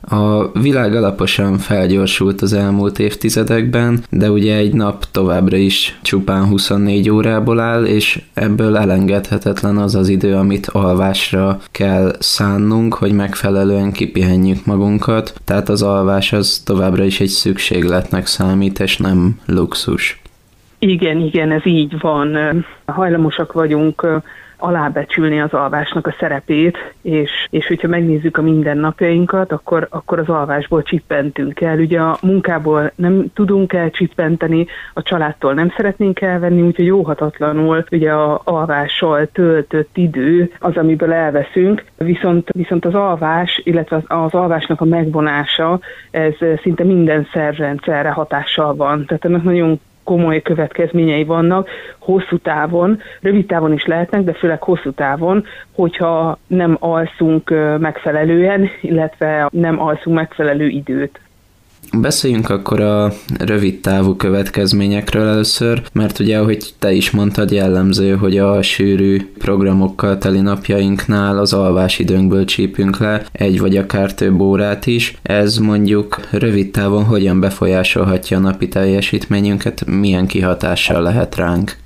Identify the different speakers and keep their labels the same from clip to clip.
Speaker 1: A világ alaposan felgyorsult az elmúlt évtizedekben, de ugye egy nap továbbra is csupán 24 órából áll, és ebből elengedhetetlen az az idő, amit alvásra kell szánnunk, hogy megfelelően kipihenjük magunkat, tehát az alvás az továbbra is egy szükségletnek számít, és nem luxus.
Speaker 2: Igen, igen, ez így van. Hajlamosak vagyunk alábecsülni az alvásnak a szerepét, és, és hogyha megnézzük a mindennapjainkat, akkor, akkor az alvásból csippentünk el. Ugye a munkából nem tudunk elcsippenteni, a családtól nem szeretnénk elvenni, úgyhogy óhatatlanul ugye a alvással töltött idő az, amiből elveszünk, viszont, viszont az alvás, illetve az alvásnak a megvonása, ez szinte minden szervrendszerre hatással van. Tehát ennek nagyon komoly következményei vannak hosszú távon, rövid távon is lehetnek, de főleg hosszú távon, hogyha nem alszunk megfelelően, illetve nem alszunk megfelelő időt.
Speaker 1: Beszéljünk akkor a rövid távú következményekről először, mert ugye, ahogy te is mondtad, jellemző, hogy a sűrű programokkal teli napjainknál az alvásidőnkből csípünk le egy vagy akár több órát is. Ez mondjuk rövid távon hogyan befolyásolhatja a napi teljesítményünket, milyen kihatással lehet ránk?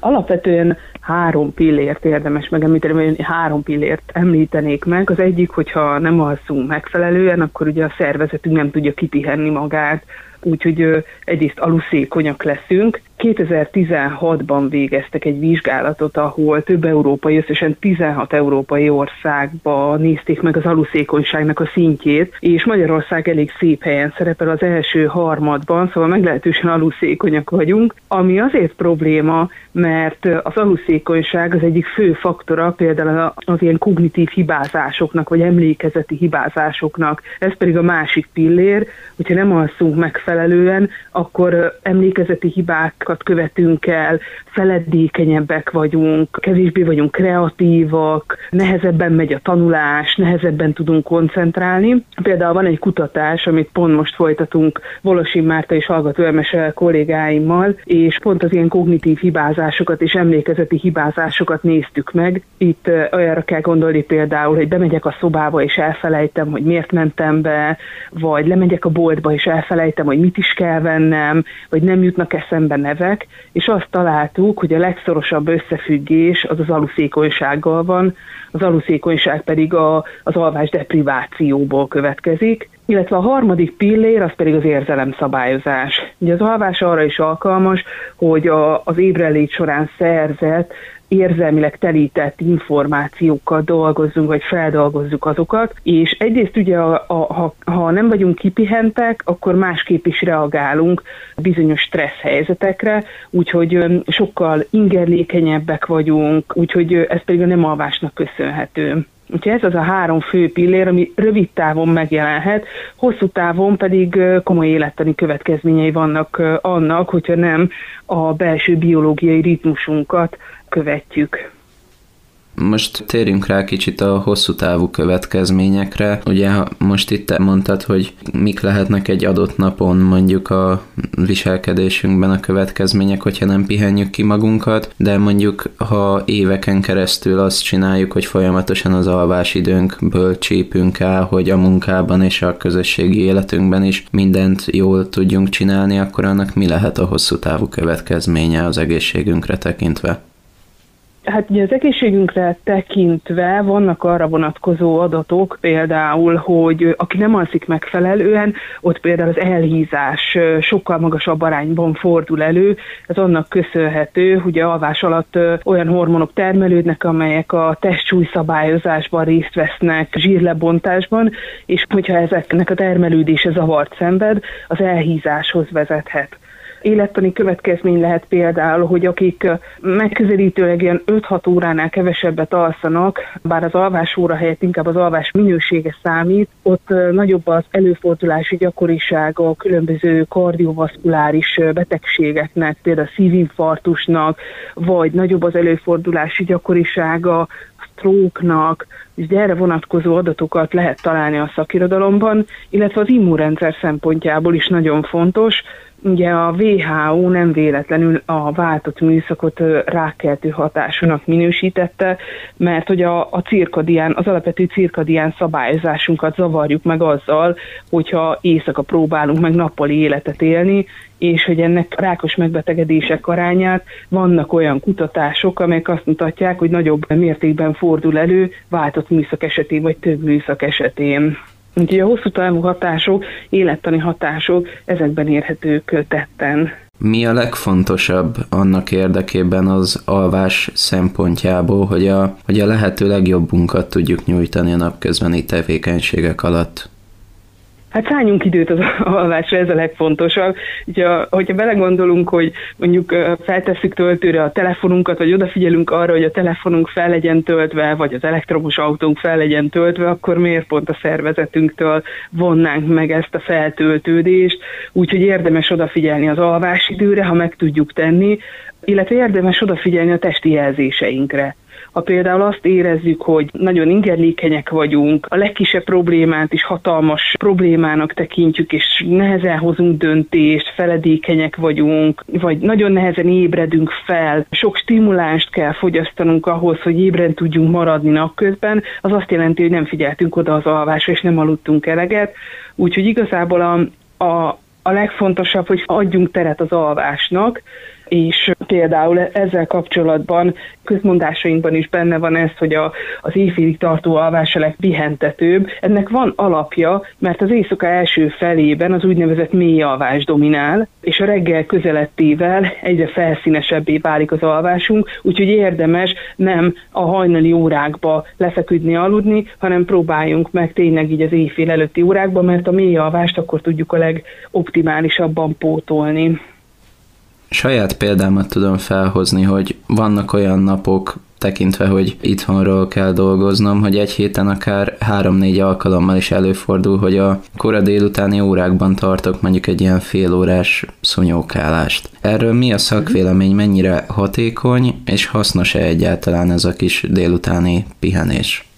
Speaker 2: Alapvetően három pillért érdemes megemlíteni, vagy három pillért említenék meg. Az egyik, hogyha nem alszunk megfelelően, akkor ugye a szervezetünk nem tudja kipihenni magát, úgyhogy egyrészt aluszékonyak leszünk, 2016-ban végeztek egy vizsgálatot, ahol több európai, összesen 16 európai országba nézték meg az aluszékonyságnak a szintjét, és Magyarország elég szép helyen szerepel az első harmadban, szóval meglehetősen aluszékonyak vagyunk, ami azért probléma, mert az aluszékonyság az egyik fő faktora például az ilyen kognitív hibázásoknak, vagy emlékezeti hibázásoknak. Ez pedig a másik pillér, hogyha nem alszunk megfelelően, akkor emlékezeti hibák hibákat követünk el, feledékenyebbek vagyunk, kevésbé vagyunk kreatívak, nehezebben megy a tanulás, nehezebben tudunk koncentrálni. Például van egy kutatás, amit pont most folytatunk Volosi Márta és Hallgató Emese kollégáimmal, és pont az ilyen kognitív hibázásokat és emlékezeti hibázásokat néztük meg. Itt olyanra kell gondolni például, hogy bemegyek a szobába és elfelejtem, hogy miért mentem be, vagy lemegyek a boltba és elfelejtem, hogy mit is kell vennem, vagy nem jutnak eszembe nev nevek, és azt találtuk, hogy a legszorosabb összefüggés az az aluszékonysággal van, az aluszékonyság pedig a, az alvás deprivációból következik, illetve a harmadik pillér az pedig az érzelemszabályozás. Ugye az alvás arra is alkalmas, hogy a, az ébrelét során szerzett érzelmileg telített információkkal dolgozzunk, vagy feldolgozzuk azokat, és egyrészt ugye, a, a, ha, ha nem vagyunk kipihentek, akkor másképp is reagálunk bizonyos stressz helyzetekre, úgyhogy sokkal ingerlékenyebbek vagyunk, úgyhogy ez pedig a nem alvásnak köszönhető. Úgyhogy ez az a három fő pillér, ami rövid távon megjelenhet, hosszú távon pedig komoly élettani következményei vannak annak, hogyha nem a belső biológiai ritmusunkat követjük.
Speaker 1: Most térjünk rá kicsit a hosszú távú következményekre. Ugye most itt mondtad, hogy mik lehetnek egy adott napon mondjuk a viselkedésünkben a következmények, hogyha nem pihenjük ki magunkat, de mondjuk ha éveken keresztül azt csináljuk, hogy folyamatosan az alvásidőnkből csípünk el, hogy a munkában és a közösségi életünkben is mindent jól tudjunk csinálni, akkor annak mi lehet a hosszú távú következménye az egészségünkre tekintve?
Speaker 2: Hát ugye az egészségünkre tekintve vannak arra vonatkozó adatok, például, hogy aki nem alszik megfelelően, ott például az elhízás sokkal magasabb arányban fordul elő. Ez annak köszönhető, hogy a alvás alatt olyan hormonok termelődnek, amelyek a testsúly szabályozásban részt vesznek, zsírlebontásban, és hogyha ezeknek a termelődése zavart szenved, az elhízáshoz vezethet élettani következmény lehet például, hogy akik megközelítőleg ilyen 5-6 óránál kevesebbet alszanak, bár az alvás óra helyett inkább az alvás minősége számít, ott nagyobb az előfordulási gyakorisága a különböző kardiovaszkuláris betegségeknek, például szívinfarktusnak, vagy nagyobb az előfordulási gyakorisága stroke-nak, és erre vonatkozó adatokat lehet találni a szakirodalomban, illetve az immunrendszer szempontjából is nagyon fontos, Ugye a WHO nem véletlenül a váltott műszakot rákeltő hatásúnak minősítette, mert hogy a, a cirkadián, az alapvető cirkadián szabályozásunkat zavarjuk meg azzal, hogyha éjszaka próbálunk meg nappali életet élni, és hogy ennek rákos megbetegedések arányát vannak olyan kutatások, amelyek azt mutatják, hogy nagyobb mértékben fordul elő váltott műszak esetén, vagy több műszak esetén. Úgyhogy a hosszú távú hatások, élettani hatások ezekben érhetők tetten.
Speaker 1: Mi a legfontosabb annak érdekében az alvás szempontjából, hogy a, hogy a lehető legjobbunkat tudjuk nyújtani a napközbeni tevékenységek alatt?
Speaker 2: Hát szálljunk időt az alvásra, ez a legfontosabb. Ugye, hogyha belegondolunk, hogy mondjuk feltesszük töltőre a telefonunkat, vagy odafigyelünk arra, hogy a telefonunk fel legyen töltve, vagy az elektromos autónk fel legyen töltve, akkor miért pont a szervezetünktől vonnánk meg ezt a feltöltődést, úgyhogy érdemes odafigyelni az alvásidőre, ha meg tudjuk tenni, illetve érdemes odafigyelni a testi jelzéseinkre ha például azt érezzük, hogy nagyon ingerlékenyek vagyunk, a legkisebb problémát is hatalmas problémának tekintjük, és nehezen hozunk döntést, feledékenyek vagyunk, vagy nagyon nehezen ébredünk fel, sok stimulást kell fogyasztanunk ahhoz, hogy ébren tudjunk maradni napközben, az azt jelenti, hogy nem figyeltünk oda az alvásra, és nem aludtunk eleget. Úgyhogy igazából a, a, a legfontosabb, hogy adjunk teret az alvásnak, és például ezzel kapcsolatban közmondásainkban is benne van ez, hogy a, az éjfélig tartó alvás a legpihentetőbb. Ennek van alapja, mert az éjszaka első felében az úgynevezett mély alvás dominál, és a reggel közelettével egyre felszínesebbé válik az alvásunk, úgyhogy érdemes nem a hajnali órákba lefeküdni, aludni, hanem próbáljunk meg tényleg így az éjfél előtti órákba, mert a mély alvást akkor tudjuk a legoptimálisabban pótolni.
Speaker 1: Saját példámat tudom felhozni, hogy vannak olyan napok, tekintve, hogy itthonról kell dolgoznom, hogy egy héten akár három-négy alkalommal is előfordul, hogy a kora délutáni órákban tartok mondjuk egy ilyen félórás szonyókálást. Erről mi a szakvélemény, mennyire hatékony és hasznos-e egyáltalán ez a kis délutáni pihenés?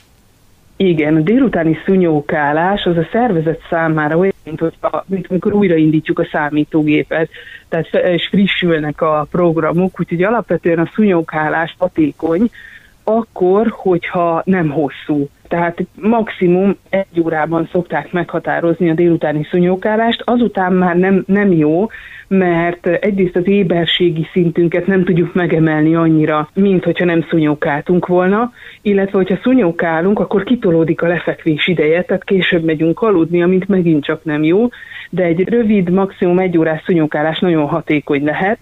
Speaker 2: Igen, a délutáni szúnyókálás az a szervezet számára olyan, mint, hogy a, mint amikor újraindítjuk a számítógépet, tehát és frissülnek a programok, úgyhogy alapvetően a szúnyókálás hatékony, akkor, hogyha nem hosszú. Tehát maximum egy órában szokták meghatározni a délutáni szúnyókálást, azután már nem, nem jó, mert egyrészt az éberségi szintünket nem tudjuk megemelni annyira, mint hogyha nem szúnyókáltunk volna, illetve hogyha szúnyókálunk, akkor kitolódik a lefekvés ideje, tehát később megyünk aludni, amint megint csak nem jó, de egy rövid, maximum egy órás szúnyókálás nagyon hatékony lehet,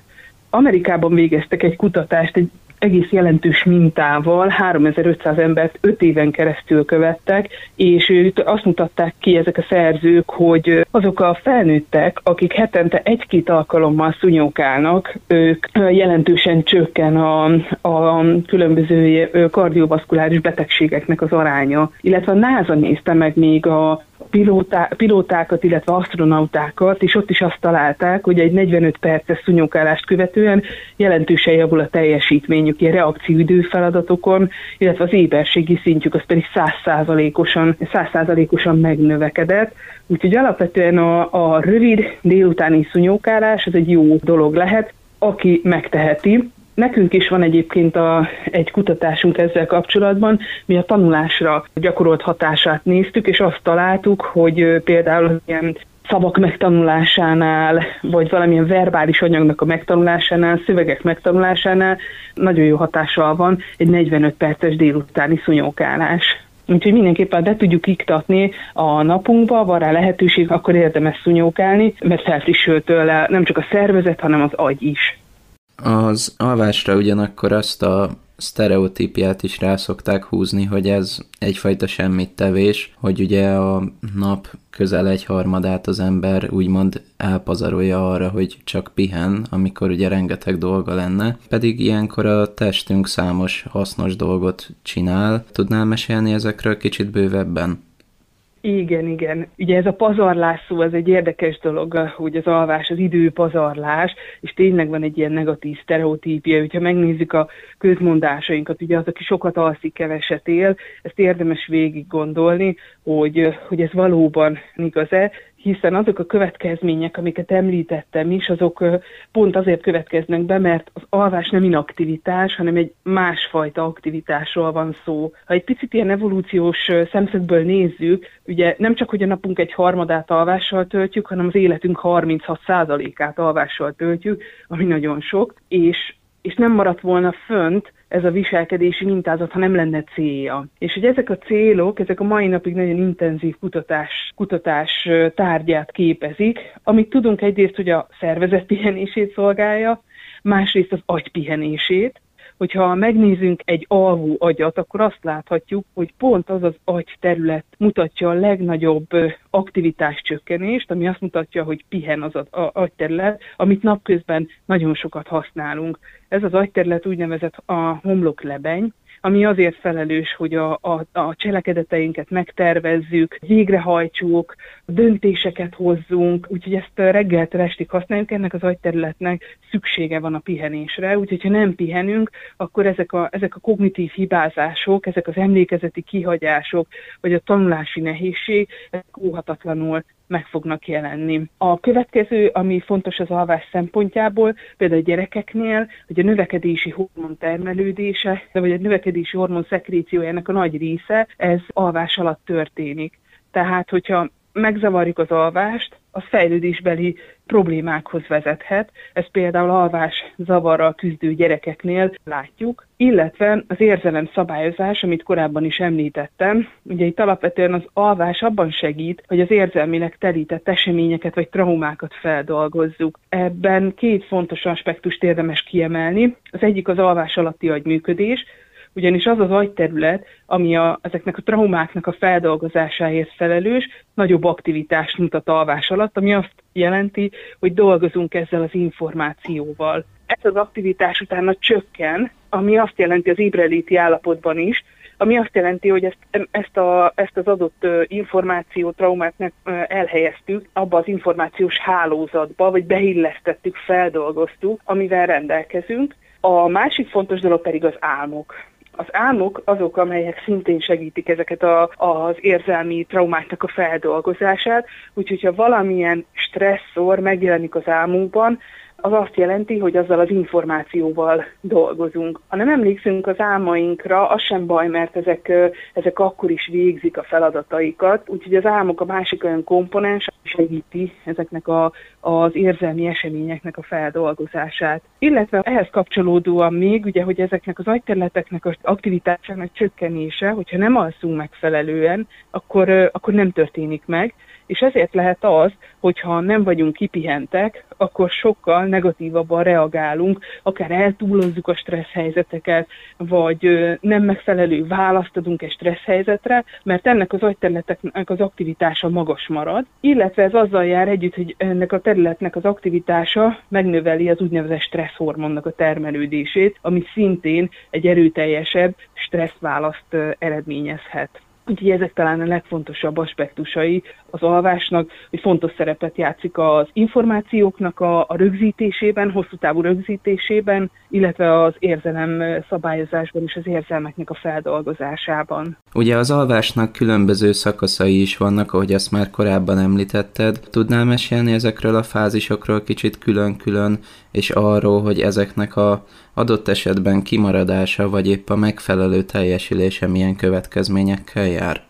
Speaker 2: Amerikában végeztek egy kutatást egy egész jelentős mintával 3500 embert 5 éven keresztül követtek, és azt mutatták ki ezek a szerzők, hogy azok a felnőttek, akik hetente egy-két alkalommal szunyókálnak, ők jelentősen csökken a, a különböző kardiovaszkuláris betegségeknek az aránya. Illetve a NASA nézte meg még a pilótá, pilótákat, illetve astronautákat, és ott is azt találták, hogy egy 45 perces szúnyókálást követően jelentősen javul a teljesítményük ilyen reakcióidő feladatokon, illetve az éberségi szintjük az pedig 100%-osan, 100%-osan megnövekedett. Úgyhogy alapvetően a, a rövid délutáni szúnyókálás ez egy jó dolog lehet, aki megteheti, Nekünk is van egyébként a, egy kutatásunk ezzel kapcsolatban, mi a tanulásra gyakorolt hatását néztük, és azt találtuk, hogy például ilyen szavak megtanulásánál, vagy valamilyen verbális anyagnak a megtanulásánál, szövegek megtanulásánál nagyon jó hatással van egy 45 perces délutáni szúnyókálás. Úgyhogy mindenképpen be tudjuk iktatni a napunkba, van rá lehetőség, akkor érdemes szúnyókálni, mert felfrissül tőle nem csak a szervezet, hanem az agy is.
Speaker 1: Az alvásra ugyanakkor azt a sztereotípiát is rá szokták húzni, hogy ez egyfajta semmit tevés, hogy ugye a nap közel egy harmadát az ember úgymond elpazarolja arra, hogy csak pihen, amikor ugye rengeteg dolga lenne, pedig ilyenkor a testünk számos hasznos dolgot csinál. Tudnál mesélni ezekről kicsit bővebben?
Speaker 2: Igen, igen. Ugye ez a pazarlás szó, ez egy érdekes dolog, hogy az alvás, az idő pazarlás, és tényleg van egy ilyen negatív sztereotípia, hogyha megnézzük a közmondásainkat, ugye az, aki sokat alszik, keveset él, ezt érdemes végig gondolni, hogy, hogy ez valóban igaz-e, hiszen azok a következmények, amiket említettem is, azok pont azért következnek be, mert az alvás nem inaktivitás, hanem egy másfajta aktivitásról van szó. Ha egy picit ilyen evolúciós szemszögből nézzük, ugye nem csak, hogy a napunk egy harmadát alvással töltjük, hanem az életünk 36%-át alvással töltjük, ami nagyon sok, és és nem maradt volna fönt ez a viselkedési mintázat, ha nem lenne célja. És hogy ezek a célok, ezek a mai napig nagyon intenzív kutatás, kutatás tárgyát képezik, amit tudunk egyrészt, hogy a szervezet pihenését szolgálja, másrészt az agy pihenését, hogyha megnézünk egy alvó agyat, akkor azt láthatjuk, hogy pont az az agy terület mutatja a legnagyobb aktivitás csökkenést, ami azt mutatja, hogy pihen az az agyterület, amit napközben nagyon sokat használunk. Ez az agyterület úgynevezett a homloklebeny, ami azért felelős, hogy a, a, a cselekedeteinket megtervezzük, végrehajtsuk, döntéseket hozzunk, úgyhogy ezt reggeltől estig használjuk, ennek az agyterületnek szüksége van a pihenésre, úgyhogy ha nem pihenünk, akkor ezek a, ezek a kognitív hibázások, ezek az emlékezeti kihagyások, vagy a tanulási nehézség, ezek óhatatlanul meg fognak jelenni. A következő, ami fontos az alvás szempontjából, például a gyerekeknél, hogy a növekedési hormon termelődése, vagy a növekedési hormon szekréciójának a nagy része, ez alvás alatt történik. Tehát, hogyha megzavarjuk az alvást, az fejlődésbeli problémákhoz vezethet. Ez például alvás zavarral küzdő gyerekeknél látjuk, illetve az érzelem szabályozás, amit korábban is említettem. Ugye itt alapvetően az alvás abban segít, hogy az érzelmileg telített eseményeket vagy traumákat feldolgozzuk. Ebben két fontos aspektust érdemes kiemelni. Az egyik az alvás alatti agyműködés, ugyanis az az agyterület, ami a, ezeknek a traumáknak a feldolgozásáért felelős, nagyobb aktivitást mutat alvás alatt, ami azt jelenti, hogy dolgozunk ezzel az információval. Ez az aktivitás utána csökken, ami azt jelenti az ébreléti állapotban is, ami azt jelenti, hogy ezt, ezt, a, ezt az adott információ traumát elhelyeztük abba az információs hálózatba, vagy beillesztettük, feldolgoztuk, amivel rendelkezünk. A másik fontos dolog pedig az álmok. Az álmok azok, amelyek szintén segítik ezeket a, az érzelmi traumáknak a feldolgozását, úgyhogy ha valamilyen stresszor megjelenik az álmunkban, az azt jelenti, hogy azzal az információval dolgozunk. Ha nem emlékszünk az álmainkra, az sem baj, mert ezek, ezek akkor is végzik a feladataikat, úgyhogy az álmok a másik olyan komponens segíti ezeknek a, az érzelmi eseményeknek a feldolgozását. Illetve ehhez kapcsolódóan még, ugye, hogy ezeknek az agyterületeknek az aktivitásának csökkenése, hogyha nem alszunk megfelelően, akkor, akkor nem történik meg, és ezért lehet az, hogyha nem vagyunk kipihentek, akkor sokkal negatívabban reagálunk, akár eltúlozzuk a stressz helyzeteket, vagy nem megfelelő választ adunk egy stressz helyzetre, mert ennek az agyterületeknek az aktivitása magas marad, illetve ez azzal jár együtt, hogy ennek a területnek az aktivitása megnöveli az úgynevezett stresszhormonnak a termelődését, ami szintén egy erőteljesebb stresszválaszt eredményezhet. Úgyhogy ezek talán a legfontosabb aspektusai az alvásnak, hogy fontos szerepet játszik az információknak a, a rögzítésében, hosszú távú rögzítésében, illetve az érzelem szabályozásban és az érzelmeknek a feldolgozásában.
Speaker 1: Ugye az alvásnak különböző szakaszai is vannak, ahogy azt már korábban említetted. Tudnál mesélni ezekről a fázisokról kicsit külön-külön, és arról, hogy ezeknek a adott esetben kimaradása, vagy épp a megfelelő teljesülése milyen következményekkel jár?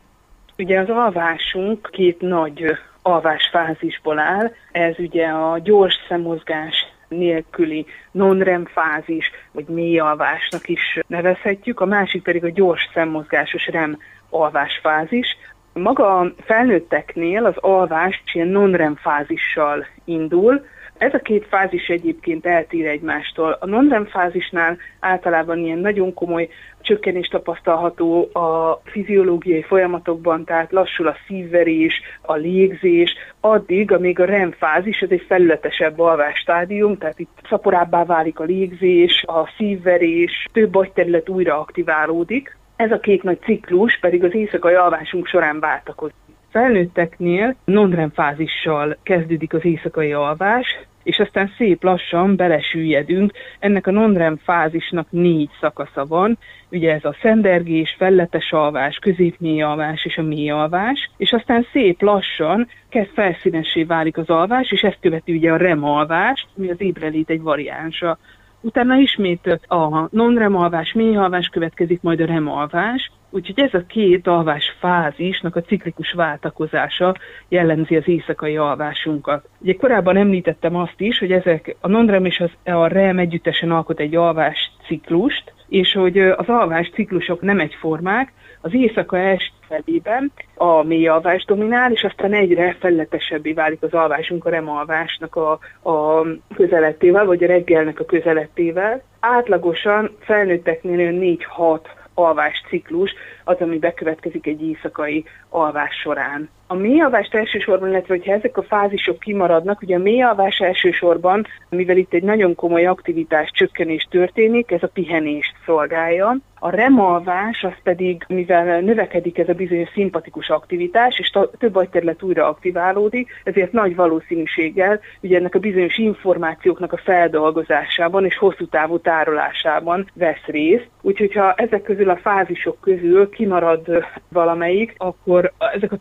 Speaker 2: Ugye az alvásunk két nagy alvásfázisból áll, ez ugye a gyors szemmozgás nélküli non-REM fázis, vagy mély alvásnak is nevezhetjük, a másik pedig a gyors szemmozgásos REM alvásfázis. Maga felnőtteknél az alvás ilyen non-REM fázissal indul, ez a két fázis egyébként eltér egymástól. A non fázisnál általában ilyen nagyon komoly csökkenés tapasztalható a fiziológiai folyamatokban, tehát lassul a szívverés, a légzés, addig, amíg a REM fázis, ez egy felületesebb alvásstádium, tehát itt szaporábbá válik a légzés, a szívverés, több agyterület újra aktiválódik. Ez a két nagy ciklus pedig az éjszakai alvásunk során váltakozik. Felnőtteknél non fázissal kezdődik az éjszakai alvás, és aztán szép lassan belesüllyedünk. Ennek a non-REM fázisnak négy szakasza van, ugye ez a szendergés, felletes alvás, középmély alvás és a mély alvás, és aztán szép lassan kezd felszínesé válik az alvás, és ezt követi ugye a REM alvás, ami az ébrelét egy variánsa. Utána ismét a non-REM alvás, mély alvás következik, majd a REM alvás, Úgyhogy ez a két alvás fázisnak a ciklikus váltakozása jellemzi az éjszakai alvásunkat. Ugye korábban említettem azt is, hogy ezek a non-REM és az, a REM együttesen alkot egy alvás ciklust, és hogy az alvás ciklusok nem egyformák, az éjszaka első felében a mély alvás dominál, és aztán egyre felletesebbé válik az alvásunk a remalvásnak a, a közelettével, vagy a reggelnek a közelettével. Átlagosan felnőtteknél 4-6 alvás ciklus az, ami bekövetkezik egy éjszakai alvás során. A mélyalvást elsősorban, illetve hogyha ezek a fázisok kimaradnak, ugye a mélyalvás elsősorban, mivel itt egy nagyon komoly aktivitás csökkenés történik, ez a pihenést szolgálja. A remalvás az pedig, mivel növekedik ez a bizonyos szimpatikus aktivitás, és több agyterület újra aktiválódik, ezért nagy valószínűséggel ugye ennek a bizonyos információknak a feldolgozásában és hosszú távú tárolásában vesz részt. Úgyhogy ha ezek közül a fázisok közül kimarad valamelyik, akkor ezek a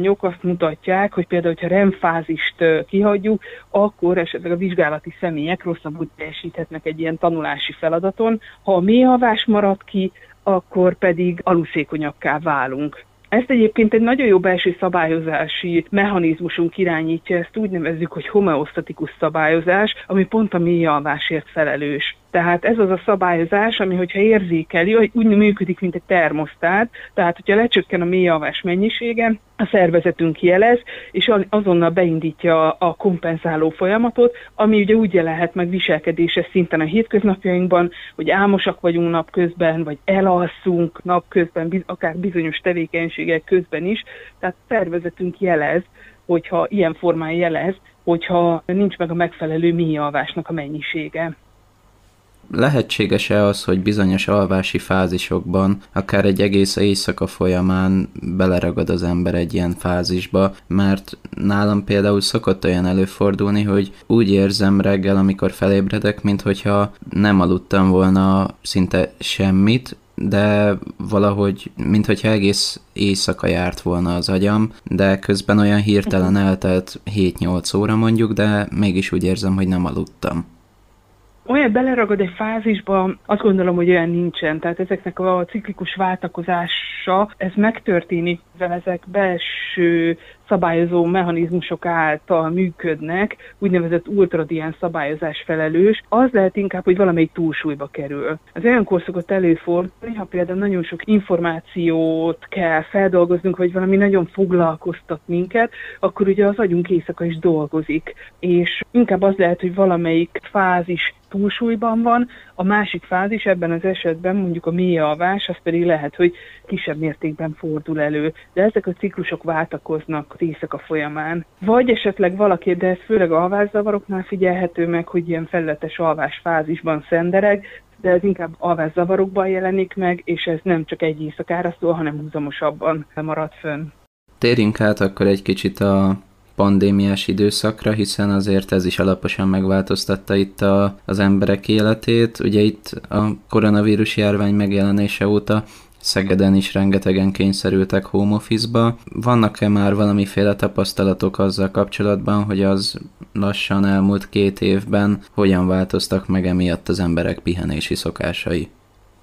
Speaker 2: tanulmányok azt mutatják, hogy például, hogyha REM fázist kihagyjuk, akkor esetleg a vizsgálati személyek rosszabbul teljesíthetnek egy ilyen tanulási feladaton. Ha a mélyalvás marad ki, akkor pedig aluszékonyakká válunk. Ezt egyébként egy nagyon jó belső szabályozási mechanizmusunk irányítja, ezt úgy nevezzük, hogy homeosztatikus szabályozás, ami pont a mély alvásért felelős. Tehát ez az a szabályozás, ami hogyha érzékeli, hogy úgy működik, mint egy termosztát, tehát hogyha lecsökken a mély alvás mennyisége, a szervezetünk jelez, és azonnal beindítja a kompenzáló folyamatot, ami ugye úgy jelenhet meg viselkedéses szinten a hétköznapjainkban, hogy álmosak vagyunk napközben, vagy elalszunk napközben, akár bizonyos tevékenységek közben is, tehát a szervezetünk jelez, hogyha ilyen formán jelez, hogyha nincs meg a megfelelő mélyalvásnak a mennyisége
Speaker 1: lehetséges-e az, hogy bizonyos alvási fázisokban, akár egy egész éjszaka folyamán beleragad az ember egy ilyen fázisba, mert nálam például szokott olyan előfordulni, hogy úgy érzem reggel, amikor felébredek, mint hogyha nem aludtam volna szinte semmit, de valahogy, mint hogyha egész éjszaka járt volna az agyam, de közben olyan hirtelen eltelt 7-8 óra mondjuk, de mégis úgy érzem, hogy nem aludtam
Speaker 2: olyan beleragad egy fázisba, azt gondolom, hogy olyan nincsen. Tehát ezeknek a ciklikus váltakozása, ez megtörténik, ezek belső szabályozó mechanizmusok által működnek, úgynevezett ultradián szabályozás felelős, az lehet inkább, hogy valamelyik túlsúlyba kerül. Az olyankor szokott előfordulni, ha például nagyon sok információt kell feldolgoznunk, vagy valami nagyon foglalkoztat minket, akkor ugye az agyunk éjszaka is dolgozik. És inkább az lehet, hogy valamelyik fázis túlsúlyban van, a másik fázis ebben az esetben mondjuk a mély alvás, az pedig lehet, hogy kisebb mértékben fordul elő, de ezek a ciklusok váltakoznak az éjszaka folyamán. Vagy esetleg valaki, de ez főleg alvászavaroknál figyelhető meg, hogy ilyen felletes alvás fázisban szendereg, de ez inkább alvászavarokban jelenik meg, és ez nem csak egy éjszakára szól, hanem húzamosabban marad fönn.
Speaker 1: Térjünk át akkor egy kicsit a pandémiás időszakra, hiszen azért ez is alaposan megváltoztatta itt a, az emberek életét. Ugye itt a koronavírus járvány megjelenése óta Szegeden is rengetegen kényszerültek home office-ba. Vannak-e már valamiféle tapasztalatok azzal kapcsolatban, hogy az lassan elmúlt két évben hogyan változtak meg emiatt az emberek pihenési szokásai?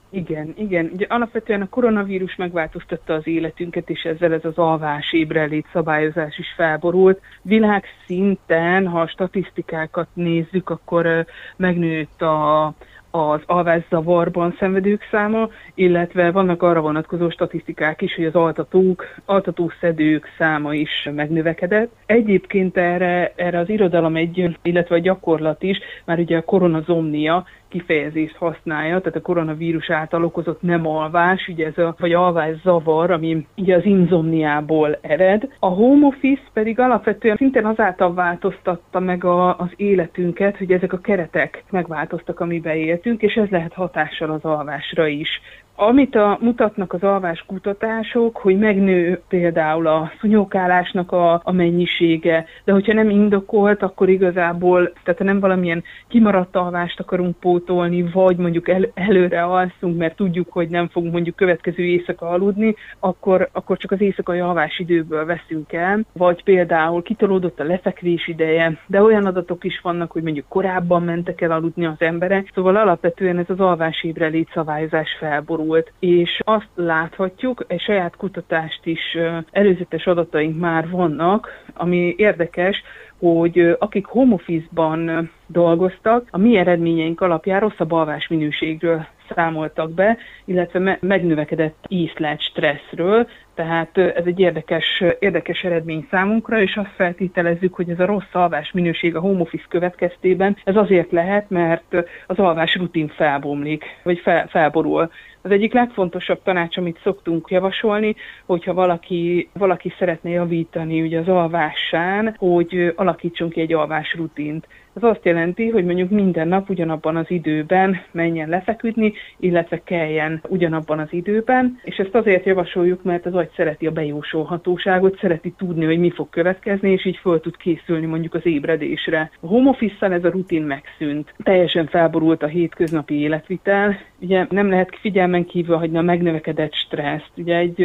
Speaker 2: Igen, igen. Ugye alapvetően a koronavírus megváltoztatta az életünket, és ezzel ez az alvás ébrelét szabályozás is felborult. Világszinten, ha a statisztikákat nézzük, akkor megnőtt a az alvászavarban szenvedők száma, illetve vannak arra vonatkozó statisztikák is, hogy az altatók, altatószedők száma is megnövekedett. Egyébként erre, erre az irodalom egy, illetve a gyakorlat is, már ugye a koronazomnia kifejezést használja, tehát a koronavírus által okozott nem alvás, ugye ez a, vagy alvás zavar, ami ugye az inzomniából ered. A home office pedig alapvetően szintén azáltal változtatta meg a, az életünket, hogy ezek a keretek megváltoztak, amiben éltünk, és ez lehet hatással az alvásra is Amit a, mutatnak az alvás kutatások, hogy megnő például a szúnyókálásnak a, a mennyisége, de hogyha nem indokolt, akkor igazából, tehát nem valamilyen kimaradt alvást akarunk pótolni, vagy mondjuk el, előre alszunk, mert tudjuk, hogy nem fogunk mondjuk következő éjszaka aludni, akkor, akkor csak az éjszakai alvás időből veszünk el, vagy például kitolódott a lefekvés ideje, de olyan adatok is vannak, hogy mondjuk korábban mentek el aludni az emberek, szóval alapvetően ez az alvás ébreléd szabályozás felborult, és azt láthatjuk, egy saját kutatást is előzetes adataink már vannak, ami érdekes, hogy akik home office-ban dolgoztak, a mi eredményeink alapján rosszabb alvás minőségről számoltak be, illetve me- megnövekedett ízlet stresszről, tehát ez egy érdekes, érdekes eredmény számunkra, és azt feltételezzük, hogy ez a rossz alvás minőség a home office következtében, ez azért lehet, mert az alvás rutin felbomlik, vagy fel, felborul. Az egyik legfontosabb tanács, amit szoktunk javasolni, hogyha valaki, valaki szeretne javítani ugye az alvásán, hogy alakítson ki egy alvás rutint. Ez azt jelenti, hogy mondjuk minden nap ugyanabban az időben menjen lefeküdni, illetve keljen ugyanabban az időben, és ezt azért javasoljuk, mert az agy szereti a bejósolhatóságot, szereti tudni, hogy mi fog következni, és így föl tud készülni mondjuk az ébredésre. A home office ez a rutin megszűnt. Teljesen felborult a hétköznapi életvitel, ugye nem lehet figyelmen kívül hagyni a megnövekedett stresszt. Ugye egy,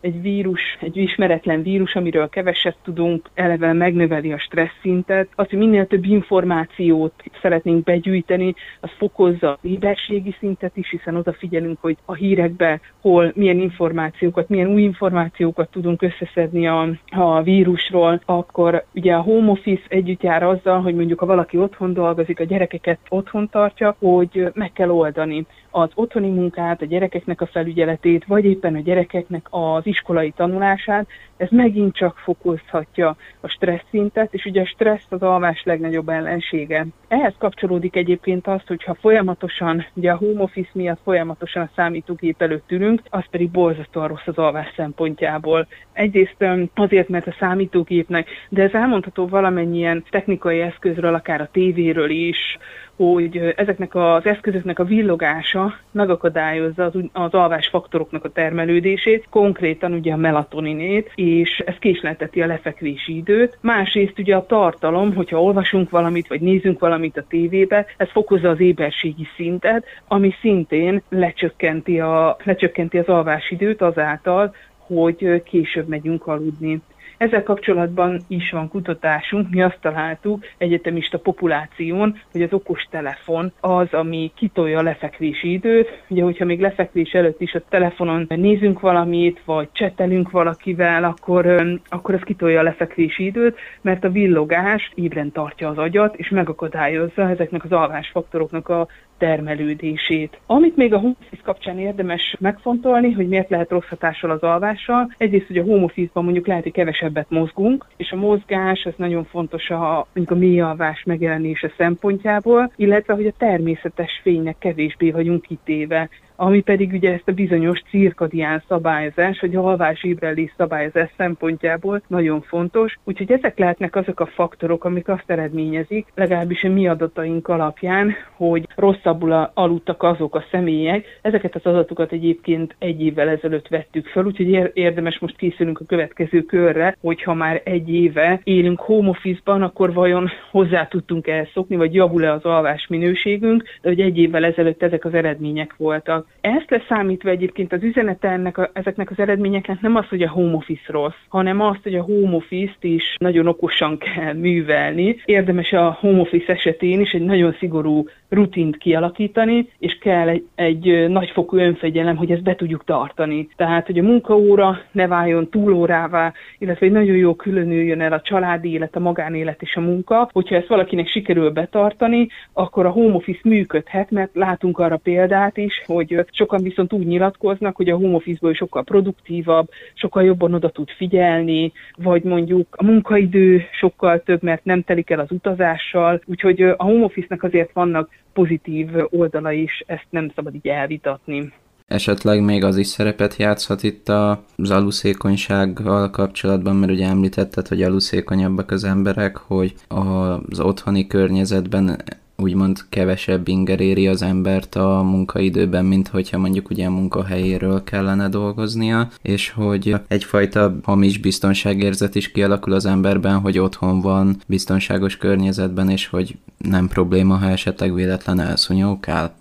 Speaker 2: egy vírus, egy ismeretlen vírus, amiről keveset tudunk, eleve megnöveli a stressz szintet. Az, hogy minél több információt szeretnénk begyűjteni, az fokozza a éberségi szintet is, hiszen odafigyelünk, hogy a hírekbe hol milyen információkat, milyen új információkat tudunk összeszedni a, a vírusról, akkor ugye a home office együtt jár azzal, hogy mondjuk ha valaki otthon dolgozik, a gyerekeket otthon tartja, hogy meg kell oldani az otthoni munkát, a gyerekeknek a felügyeletét, vagy éppen a gyerekeknek az iskolai tanulását, ez megint csak fokozhatja a stressz szintet, és ugye a stressz az alvás legnagyobb ellensége. Ehhez kapcsolódik egyébként azt, hogyha folyamatosan, ugye a home office miatt folyamatosan a számítógép előtt ülünk, az pedig borzasztóan rossz az alvás szempontjából. Egyrészt azért, mert a számítógépnek, de ez elmondható valamennyien technikai eszközről, akár a tévéről is, hogy ezeknek az eszközöknek a villogása megakadályozza az, az alvás faktoroknak a termelődését, konkrétan ugye a melatoninét, és ez késlelteti a lefekvési időt. Másrészt ugye a tartalom, hogyha olvasunk valamit, vagy nézünk valamit a tévébe, ez fokozza az éberségi szintet, ami szintén lecsökkenti, a, lecsökkenti az alvásidőt azáltal, hogy később megyünk aludni. Ezzel kapcsolatban is van kutatásunk, mi azt találtuk egyetemista populáción, hogy az okos telefon az, ami kitolja a lefekvési időt. Ugye, hogyha még lefekvés előtt is a telefonon nézünk valamit, vagy csetelünk valakivel, akkor, akkor az kitolja a lefekvési időt, mert a villogás ébren tartja az agyat, és megakadályozza ezeknek az alvásfaktoroknak a termelődését. Amit még a home office kapcsán érdemes megfontolni, hogy miért lehet rossz hatással az alvással, egyrészt, hogy a home office-ban mondjuk lehet, hogy kevesebbet mozgunk, és a mozgás az nagyon fontos a, mondjuk a mély alvás megjelenése szempontjából, illetve, hogy a természetes fénynek kevésbé vagyunk kitéve ami pedig ugye ezt a bizonyos cirkadián szabályozás, vagy alvás ébredés szabályozás szempontjából nagyon fontos. Úgyhogy ezek lehetnek azok a faktorok, amik azt eredményezik, legalábbis a mi adataink alapján, hogy rosszabbul aludtak azok a személyek. Ezeket az adatokat egyébként egy évvel ezelőtt vettük fel, úgyhogy érdemes most készülünk a következő körre, hogyha már egy éve élünk home office-ban, akkor vajon hozzá tudtunk elszokni, vagy javul-e az alvás minőségünk, de hogy egy évvel ezelőtt ezek az eredmények voltak. Ezt leszámítva egyébként az üzenete ennek a, ezeknek az eredményeknek nem az, hogy a home office rossz, hanem az, hogy a home office-t is nagyon okosan kell művelni. Érdemes a home office esetén is egy nagyon szigorú rutint kialakítani, és kell egy, egy nagyfokú önfegyelem, hogy ezt be tudjuk tartani. Tehát, hogy a munkaóra ne váljon túlórává, illetve hogy nagyon jó különüljön el a családi élet, a magánélet és a munka. Hogyha ezt valakinek sikerül betartani, akkor a home office működhet, mert látunk arra példát is, hogy sokan viszont úgy nyilatkoznak, hogy a home office-ból sokkal produktívabb, sokkal jobban oda tud figyelni, vagy mondjuk a munkaidő sokkal több, mert nem telik el az utazással, úgyhogy a home office-nak azért vannak pozitív oldala is, ezt nem szabad így elvitatni.
Speaker 1: Esetleg még az is szerepet játszhat itt az aluszékonysággal kapcsolatban, mert ugye említetted, hogy aluszékonyabbak az emberek, hogy az otthoni környezetben úgymond kevesebb inger éri az embert a munkaidőben, mint hogyha mondjuk ugye a munkahelyéről kellene dolgoznia, és hogy egyfajta hamis biztonságérzet is kialakul az emberben, hogy otthon van, biztonságos környezetben, és hogy nem probléma, ha esetleg véletlen elszúnyókál.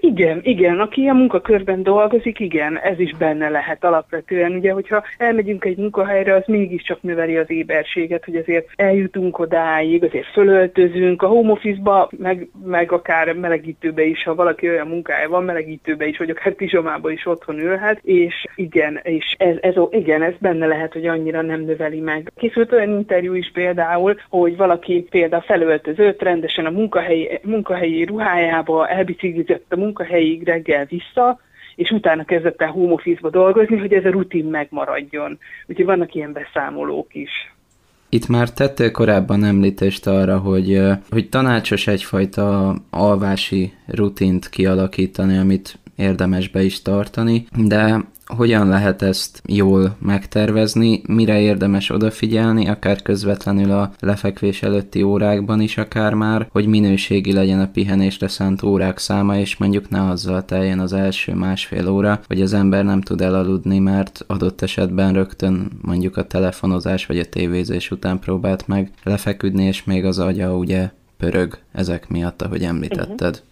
Speaker 2: Igen, igen, aki a munkakörben dolgozik, igen, ez is benne lehet alapvetően. Ugye, hogyha elmegyünk egy munkahelyre, az mégiscsak növeli az éberséget, hogy azért eljutunk odáig, azért fölöltözünk, a home office-ba, meg, meg akár melegítőbe is, ha valaki olyan munkája van, melegítőbe is, vagy akár pizsomába is otthon ülhet, és igen, és ez, ez, igen, ez benne lehet, hogy annyira nem növeli meg. Készült olyan interjú is például, hogy valaki például felöltözött rendesen a munkahelyi, munkahelyi ruhájába, elbiciklizett a munkahelyig reggel vissza, és utána kezdett el home office-ba dolgozni, hogy ez a rutin megmaradjon. Úgyhogy vannak ilyen beszámolók is.
Speaker 1: Itt már tettél korábban említést arra, hogy, hogy tanácsos egyfajta alvási rutint kialakítani, amit érdemes be is tartani, de hogyan lehet ezt jól megtervezni, mire érdemes odafigyelni, akár közvetlenül a lefekvés előtti órákban is, akár már, hogy minőségi legyen a pihenésre szánt órák száma, és mondjuk ne azzal teljen az első másfél óra, hogy az ember nem tud elaludni, mert adott esetben rögtön mondjuk a telefonozás vagy a tévézés után próbált meg lefeküdni, és még az agya ugye pörög ezek miatt, ahogy említetted. Uh-huh.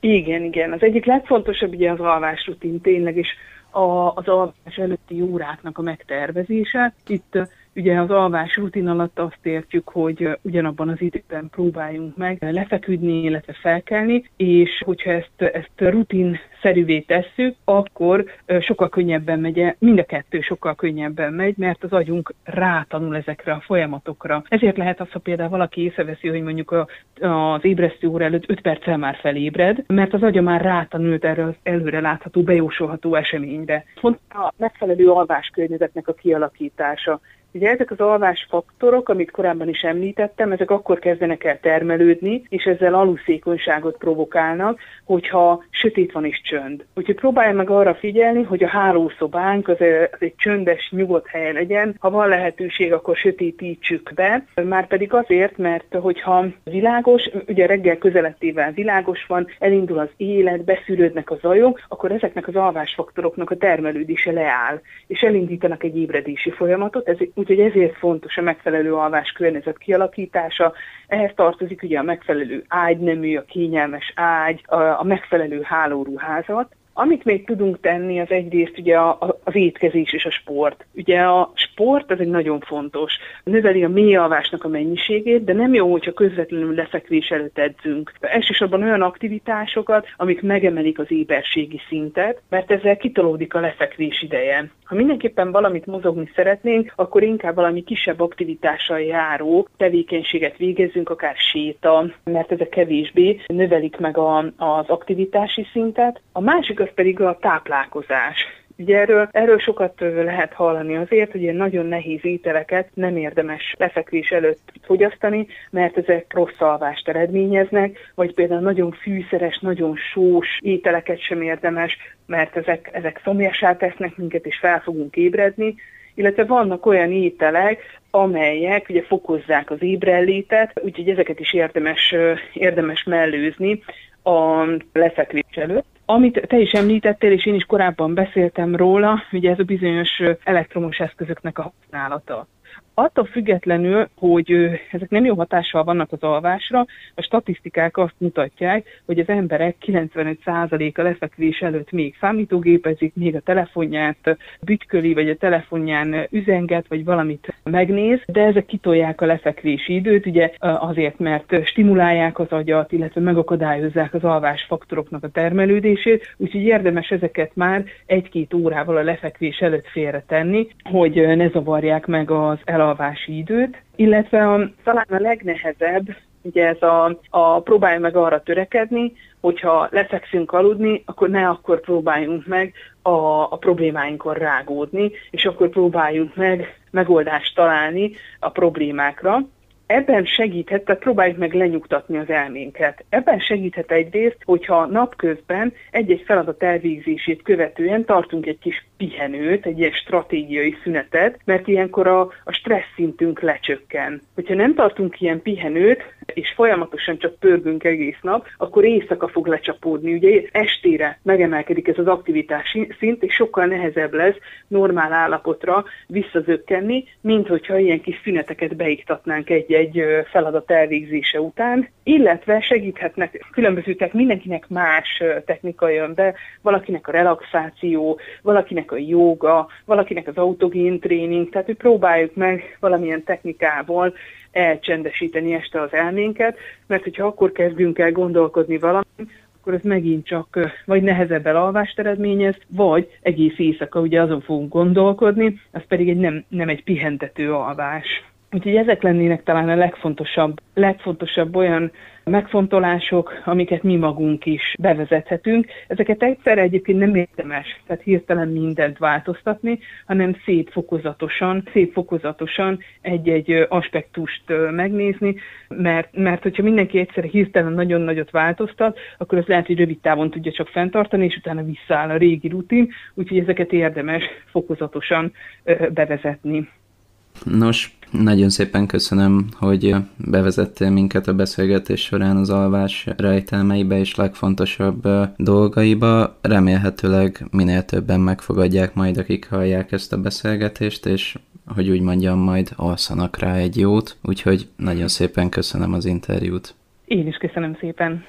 Speaker 2: Igen, igen. Az egyik legfontosabb ugye az alvásrutin tényleg, és a, az alvás előtti óráknak a megtervezése. Itt Ugye az alvás rutin alatt azt értjük, hogy ugyanabban az időben próbáljunk meg lefeküdni, illetve felkelni, és hogyha ezt, ezt rutin szerűvé tesszük, akkor sokkal könnyebben megy, mind a kettő sokkal könnyebben megy, mert az agyunk rátanul ezekre a folyamatokra. Ezért lehet az, ha például valaki észreveszi, hogy mondjuk a, az ébresztő óra előtt 5 perccel már felébred, mert az agya már rátanult erre az előre látható, bejósolható eseményre. Fontos a megfelelő alváskörnyezetnek a kialakítása. Ugye ezek az alvás faktorok, amit korábban is említettem, ezek akkor kezdenek el termelődni, és ezzel aluszékonyságot provokálnak, hogyha sötét van és csönd. Úgyhogy próbálj meg arra figyelni, hogy a hálószobánk az egy csöndes, nyugodt hely legyen. Ha van lehetőség, akkor sötétítsük be. Már pedig azért, mert hogyha világos, ugye reggel közelettével világos van, elindul az élet, beszűrődnek a zajok, akkor ezeknek az alvásfaktoroknak a termelődése leáll, és elindítanak egy ébredési folyamatot. Ez Úgyhogy ezért fontos a megfelelő alvás környezet kialakítása. Ehhez tartozik ugye a megfelelő ágynemű, a kényelmes ágy, a, megfelelő hálóruházat, amit még tudunk tenni, az egyrészt ugye a, a, az étkezés és a sport. Ugye a sport az egy nagyon fontos. Növeli a mély a mennyiségét, de nem jó, hogyha közvetlenül lefekvés előtt edzünk. Elsősorban olyan aktivitásokat, amik megemelik az éberségi szintet, mert ezzel kitolódik a lefekvés ideje. Ha mindenképpen valamit mozogni szeretnénk, akkor inkább valami kisebb aktivitással járó tevékenységet végezzünk, akár séta, mert ezek kevésbé növelik meg a, az aktivitási szintet. A másik az pedig a táplálkozás. Ugye erről, erről sokat lehet hallani azért, hogy ilyen nagyon nehéz ételeket nem érdemes lefekvés előtt fogyasztani, mert ezek rossz alvást eredményeznek, vagy például nagyon fűszeres, nagyon sós ételeket sem érdemes, mert ezek, ezek szomjasá tesznek minket, és fel fogunk ébredni, illetve vannak olyan ételek, amelyek ugye fokozzák az ébrellétet, úgyhogy ezeket is érdemes, érdemes mellőzni a lefekvés előtt. Amit te is említettél, és én is korábban beszéltem róla, ugye ez a bizonyos elektromos eszközöknek a használata. Attól függetlenül, hogy ezek nem jó hatással vannak az alvásra, a statisztikák azt mutatják, hogy az emberek 95%-a lefekvés előtt még számítógépezik, még a telefonját bütköli, vagy a telefonján üzenget, vagy valamit megnéz, de ezek kitolják a lefekvési időt, ugye azért, mert stimulálják az agyat, illetve megakadályozzák az alvás faktoroknak a termelődését, úgyhogy érdemes ezeket már egy-két órával a lefekvés előtt félretenni, hogy ne zavarják meg az elalvást alvási időt, illetve a, talán a legnehezebb, ugye ez a, a próbálj meg arra törekedni, hogyha lefekszünk aludni, akkor ne akkor próbáljunk meg a, a problémáinkon rágódni, és akkor próbáljunk meg megoldást találni a problémákra. Ebben segíthet, tehát próbáljuk meg lenyugtatni az elménket. Ebben segíthet egyrészt, hogyha napközben egy-egy feladat elvégzését követően tartunk egy kis pihenőt, egy ilyen stratégiai szünetet, mert ilyenkor a, a stressz szintünk lecsökken. Hogyha nem tartunk ilyen pihenőt, és folyamatosan csak pörgünk egész nap, akkor éjszaka fog lecsapódni. Ugye estére megemelkedik ez az aktivitás szint, és sokkal nehezebb lesz normál állapotra visszazökkenni, mint hogyha ilyen kis szüneteket beiktatnánk egy-egy feladat elvégzése után, illetve segíthetnek különböző, tehát mindenkinek más technika jön be, valakinek a relaxáció, valakinek a joga, valakinek az autogén tréning, tehát hogy próbáljuk meg valamilyen technikával elcsendesíteni este az elménket, mert hogyha akkor kezdünk el gondolkodni valamit, akkor ez megint csak vagy nehezebb elalvást eredményez, vagy egész éjszaka ugye azon fogunk gondolkodni, az pedig egy nem, nem egy pihentető alvás. Úgyhogy ezek lennének talán a legfontosabb, legfontosabb olyan megfontolások, amiket mi magunk is bevezethetünk. Ezeket egyszerre egyébként nem érdemes, tehát hirtelen mindent változtatni, hanem szép fokozatosan, szép fokozatosan egy-egy aspektust megnézni, mert, mert hogyha mindenki egyszerre hirtelen nagyon nagyot változtat, akkor az lehet, hogy rövid távon tudja csak fenntartani, és utána visszaáll a régi rutin, úgyhogy ezeket érdemes fokozatosan bevezetni.
Speaker 1: Nos, nagyon szépen köszönöm, hogy bevezettél minket a beszélgetés során az alvás rejtelmeibe és legfontosabb dolgaiba. Remélhetőleg minél többen megfogadják majd, akik hallják ezt a beszélgetést, és hogy úgy mondjam, majd alszanak rá egy jót. Úgyhogy nagyon szépen köszönöm az interjút.
Speaker 2: Én is köszönöm szépen.